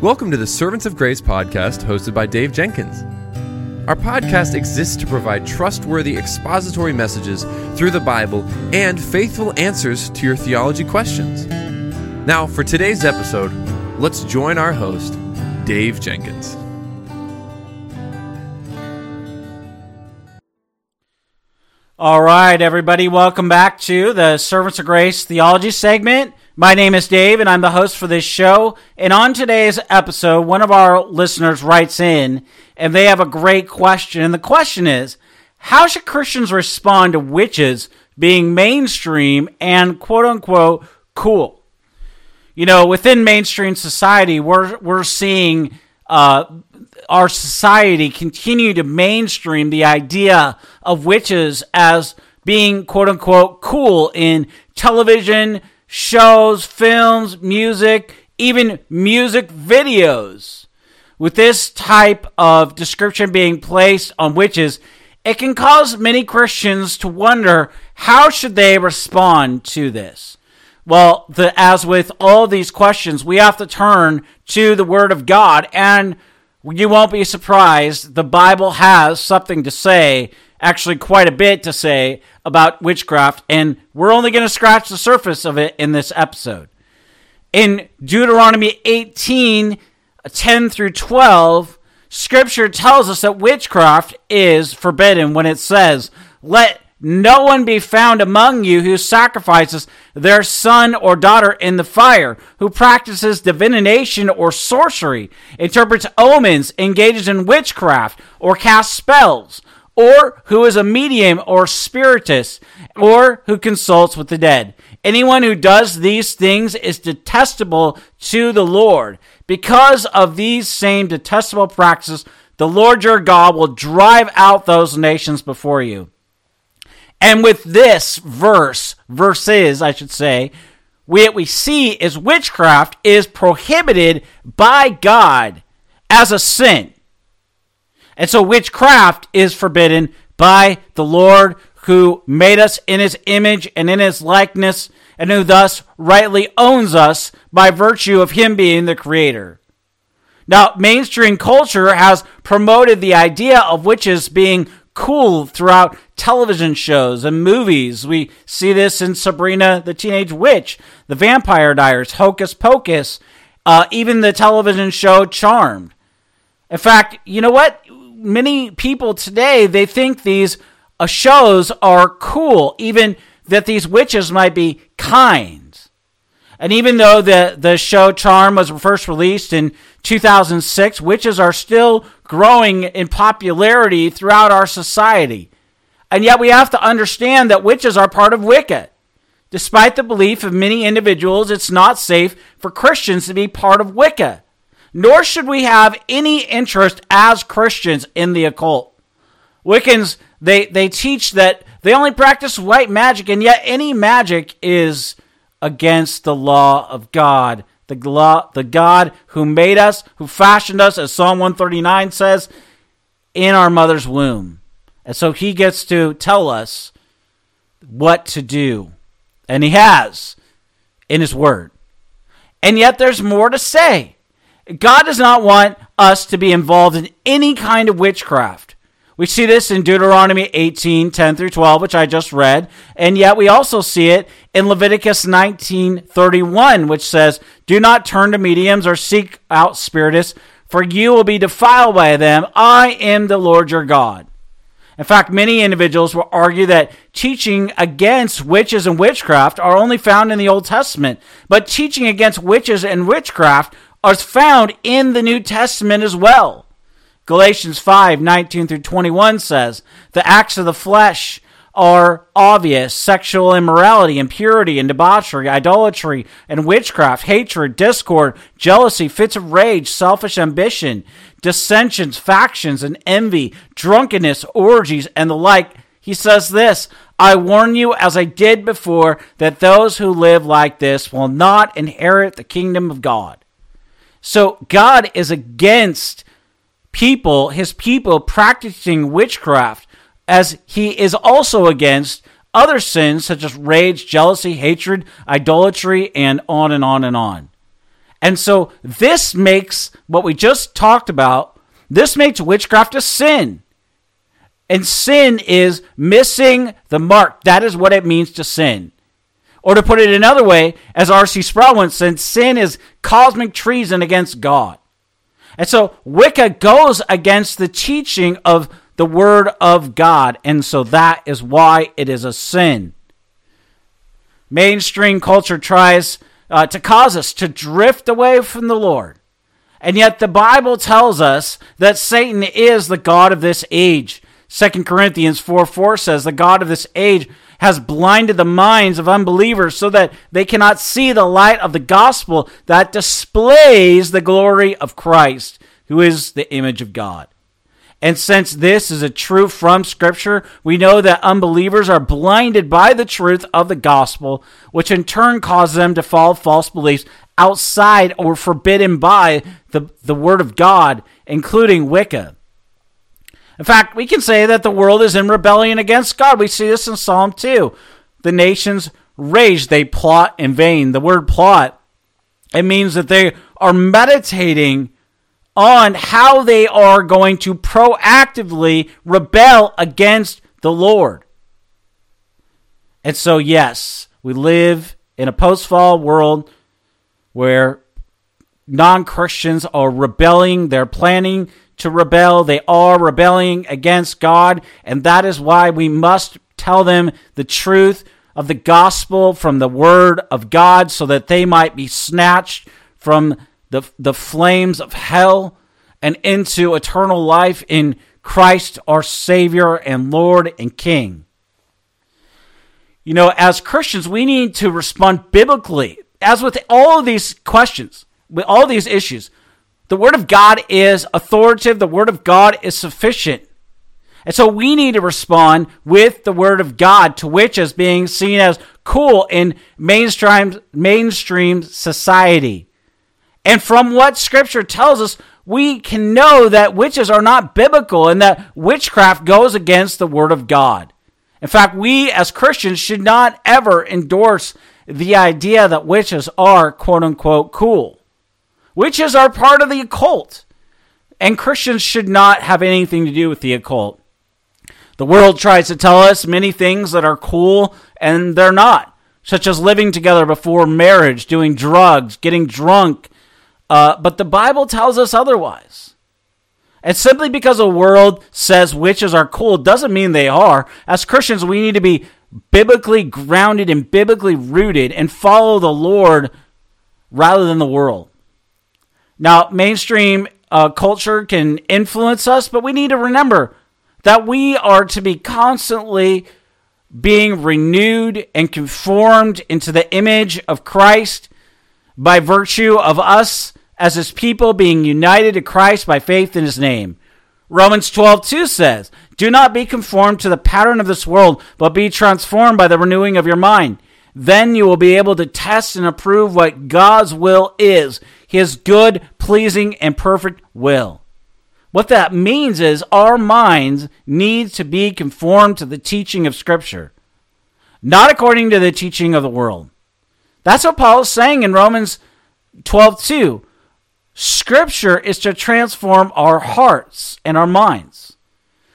Welcome to the Servants of Grace podcast hosted by Dave Jenkins. Our podcast exists to provide trustworthy expository messages through the Bible and faithful answers to your theology questions. Now, for today's episode, let's join our host, Dave Jenkins. All right, everybody, welcome back to the Servants of Grace Theology segment. My name is Dave, and I'm the host for this show. And on today's episode, one of our listeners writes in, and they have a great question. And the question is How should Christians respond to witches being mainstream and quote unquote cool? You know, within mainstream society, we're, we're seeing uh, our society continue to mainstream the idea of witches as being quote unquote cool in television, shows, films, music, even music videos. With this type of description being placed on witches, it can cause many Christians to wonder how should they respond to this. Well, the, as with all these questions, we have to turn to the Word of God, and you won't be surprised. The Bible has something to say, actually, quite a bit to say about witchcraft, and we're only going to scratch the surface of it in this episode. In Deuteronomy 18 10 through 12, Scripture tells us that witchcraft is forbidden when it says, Let no one be found among you who sacrifices their son or daughter in the fire, who practices divination or sorcery, interprets omens, engages in witchcraft, or casts spells, or who is a medium or spiritist, or who consults with the dead. Anyone who does these things is detestable to the Lord. Because of these same detestable practices, the Lord your God will drive out those nations before you. And with this verse, verses, I should say, what we see is witchcraft is prohibited by God as a sin. And so witchcraft is forbidden by the Lord who made us in his image and in his likeness, and who thus rightly owns us by virtue of him being the creator. Now, mainstream culture has promoted the idea of witches being cool throughout television shows and movies. We see this in Sabrina the Teenage Witch, The Vampire Diaries, Hocus Pocus, uh, even the television show Charmed. In fact, you know what? Many people today they think these uh, shows are cool, even that these witches might be kind. And even though the, the show Charm was first released in 2006, witches are still growing in popularity throughout our society. And yet we have to understand that witches are part of Wicca. Despite the belief of many individuals, it's not safe for Christians to be part of Wicca. Nor should we have any interest as Christians in the occult. Wiccans, they, they teach that they only practice white magic, and yet any magic is against the law of God. The, law, the God who made us, who fashioned us, as Psalm 139 says, in our mother's womb. And so he gets to tell us what to do. And he has in his word. And yet there's more to say. God does not want us to be involved in any kind of witchcraft. We see this in Deuteronomy 18, 10 through 12, which I just read. And yet we also see it in Leviticus 19, 31, which says, Do not turn to mediums or seek out spiritists, for you will be defiled by them. I am the Lord your God. In fact, many individuals will argue that teaching against witches and witchcraft are only found in the Old Testament, but teaching against witches and witchcraft are found in the New Testament as well. Galatians 5 19 through 21 says, The acts of the flesh are obvious sexual immorality, impurity, and debauchery, idolatry, and witchcraft, hatred, discord, jealousy, fits of rage, selfish ambition, dissensions, factions, and envy, drunkenness, orgies, and the like. He says this I warn you, as I did before, that those who live like this will not inherit the kingdom of God. So God is against people, his people, practicing witchcraft, as he is also against other sins such as rage, jealousy, hatred, idolatry, and on and on and on. And so this makes what we just talked about, this makes witchcraft a sin. And sin is missing the mark. That is what it means to sin. Or to put it another way, as R.C. Sproul once said, sin is cosmic treason against God. And so Wicca goes against the teaching of the Word of God. And so that is why it is a sin. Mainstream culture tries uh, to cause us to drift away from the Lord. And yet the Bible tells us that Satan is the God of this age. 2 Corinthians 4 4 says, The God of this age has blinded the minds of unbelievers so that they cannot see the light of the gospel that displays the glory of Christ, who is the image of God. And since this is a truth from Scripture, we know that unbelievers are blinded by the truth of the gospel, which in turn causes them to follow false beliefs outside or forbidden by the, the Word of God, including Wicca. In fact, we can say that the world is in rebellion against God. We see this in Psalm 2. The nations rage, they plot in vain. The word plot, it means that they are meditating on how they are going to proactively rebel against the Lord. And so, yes, we live in a post fall world where non Christians are rebelling. They're planning to rebel. They are rebelling against God. And that is why we must tell them the truth of the gospel from the word of God so that they might be snatched from the, the flames of hell and into eternal life in Christ, our Savior and Lord and King. You know, as Christians, we need to respond biblically. As with all of these questions, with all these issues, the Word of God is authoritative, the Word of God is sufficient. And so we need to respond with the Word of God, to which is being seen as cool in mainstream, mainstream society. And from what Scripture tells us, we can know that witches are not biblical and that witchcraft goes against the Word of God. In fact, we as Christians should not ever endorse the idea that witches are quote unquote cool. Witches are part of the occult, and Christians should not have anything to do with the occult. The world tries to tell us many things that are cool and they're not, such as living together before marriage, doing drugs, getting drunk, uh, but the Bible tells us otherwise. And simply because the world says witches are cool doesn't mean they are. As Christians, we need to be biblically grounded and biblically rooted and follow the Lord rather than the world. Now, mainstream uh, culture can influence us, but we need to remember that we are to be constantly being renewed and conformed into the image of Christ by virtue of us as his people being united to Christ by faith in his name. Romans 12, 2 says, Do not be conformed to the pattern of this world, but be transformed by the renewing of your mind. Then you will be able to test and approve what God's will is, his good, pleasing, and perfect will. What that means is our minds need to be conformed to the teaching of Scripture, not according to the teaching of the world. That's what Paul is saying in Romans 12, 2. Scripture is to transform our hearts and our minds.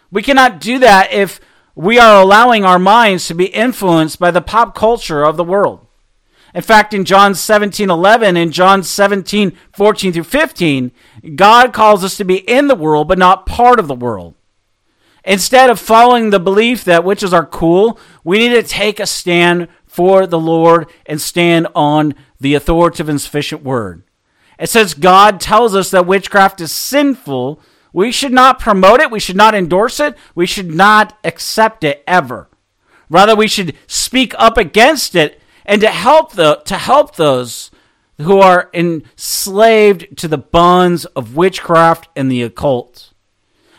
We cannot do that if we are allowing our minds to be influenced by the pop culture of the world. In fact, in John 17 11 and John 17 14 through 15, God calls us to be in the world, but not part of the world. Instead of following the belief that witches are cool, we need to take a stand for the Lord and stand on the authoritative and sufficient word. It says God tells us that witchcraft is sinful. We should not promote it. We should not endorse it. We should not accept it ever. Rather, we should speak up against it and to help the to help those who are enslaved to the bonds of witchcraft and the occult.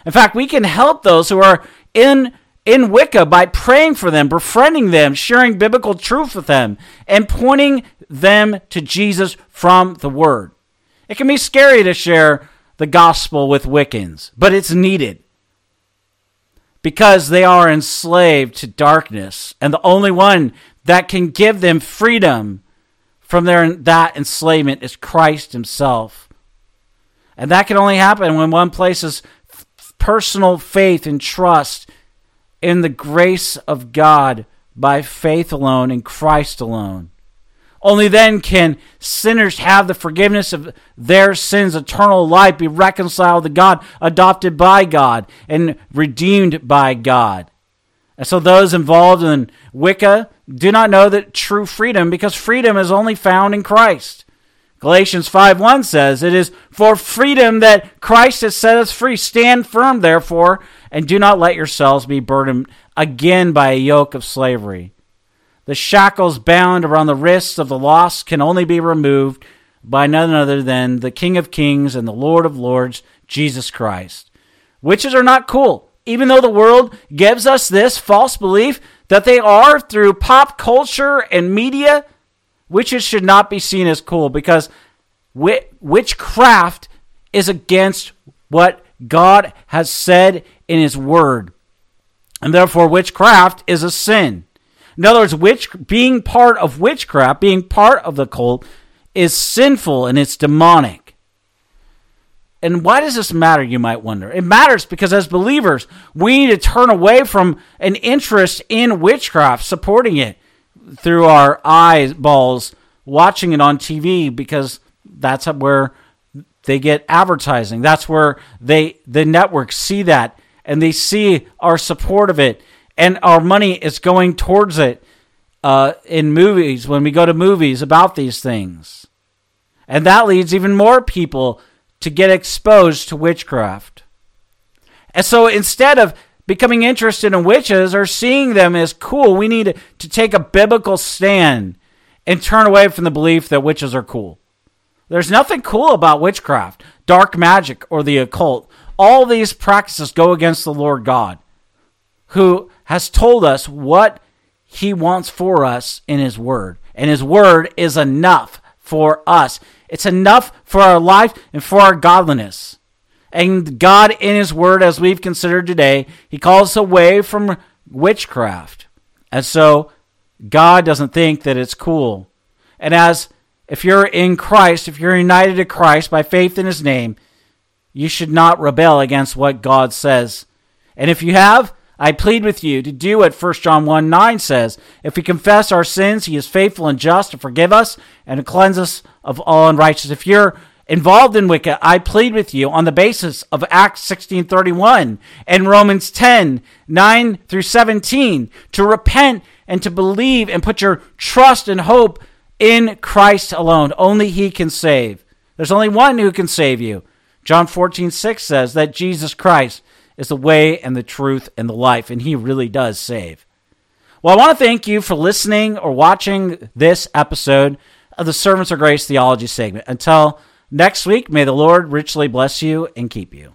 In fact, we can help those who are in in Wicca by praying for them, befriending them, sharing biblical truth with them, and pointing them to Jesus from the Word. It can be scary to share the gospel with Wiccans, but it's needed because they are enslaved to darkness, and the only one that can give them freedom from their that enslavement is Christ himself. And that can only happen when one places personal faith and trust in the grace of God by faith alone in Christ alone. Only then can sinners have the forgiveness of their sins, eternal life, be reconciled to God, adopted by God, and redeemed by God. And so those involved in Wicca do not know that true freedom because freedom is only found in Christ. Galatians 5:1 says, "It is for freedom that Christ has set us free. Stand firm therefore, and do not let yourselves be burdened again by a yoke of slavery." The shackles bound around the wrists of the lost can only be removed by none other than the King of Kings and the Lord of Lords, Jesus Christ. Witches are not cool, even though the world gives us this false belief that they are through pop culture and media. Witches should not be seen as cool because witchcraft is against what God has said in His Word. And therefore, witchcraft is a sin. In other words, witch, being part of witchcraft, being part of the cult, is sinful and it's demonic. And why does this matter, you might wonder? It matters because as believers, we need to turn away from an interest in witchcraft, supporting it through our eyeballs, watching it on TV, because that's where they get advertising. That's where they the networks see that and they see our support of it and our money is going towards it uh, in movies when we go to movies about these things. And that leads even more people to get exposed to witchcraft. And so instead of becoming interested in witches or seeing them as cool, we need to take a biblical stand and turn away from the belief that witches are cool. There's nothing cool about witchcraft, dark magic, or the occult. All these practices go against the Lord God, who has told us what he wants for us in his word. And his word is enough for us. It's enough for our life and for our godliness. And God, in his word, as we've considered today, he calls us away from witchcraft. And so God doesn't think that it's cool. And as if you're in Christ, if you're united to Christ by faith in his name, you should not rebel against what God says. And if you have, I plead with you to do what 1 John 1 9 says. If we confess our sins, he is faithful and just to forgive us and to cleanse us of all unrighteousness. If you're involved in Wicca, I plead with you on the basis of Acts 16:31 and Romans 10 9 through 17 to repent and to believe and put your trust and hope in Christ alone. Only He can save. There's only one who can save you. John 14 6 says that Jesus Christ is the way and the truth and the life, and He really does save. Well, I want to thank you for listening or watching this episode of the Servants of Grace Theology segment. Until next week, may the Lord richly bless you and keep you.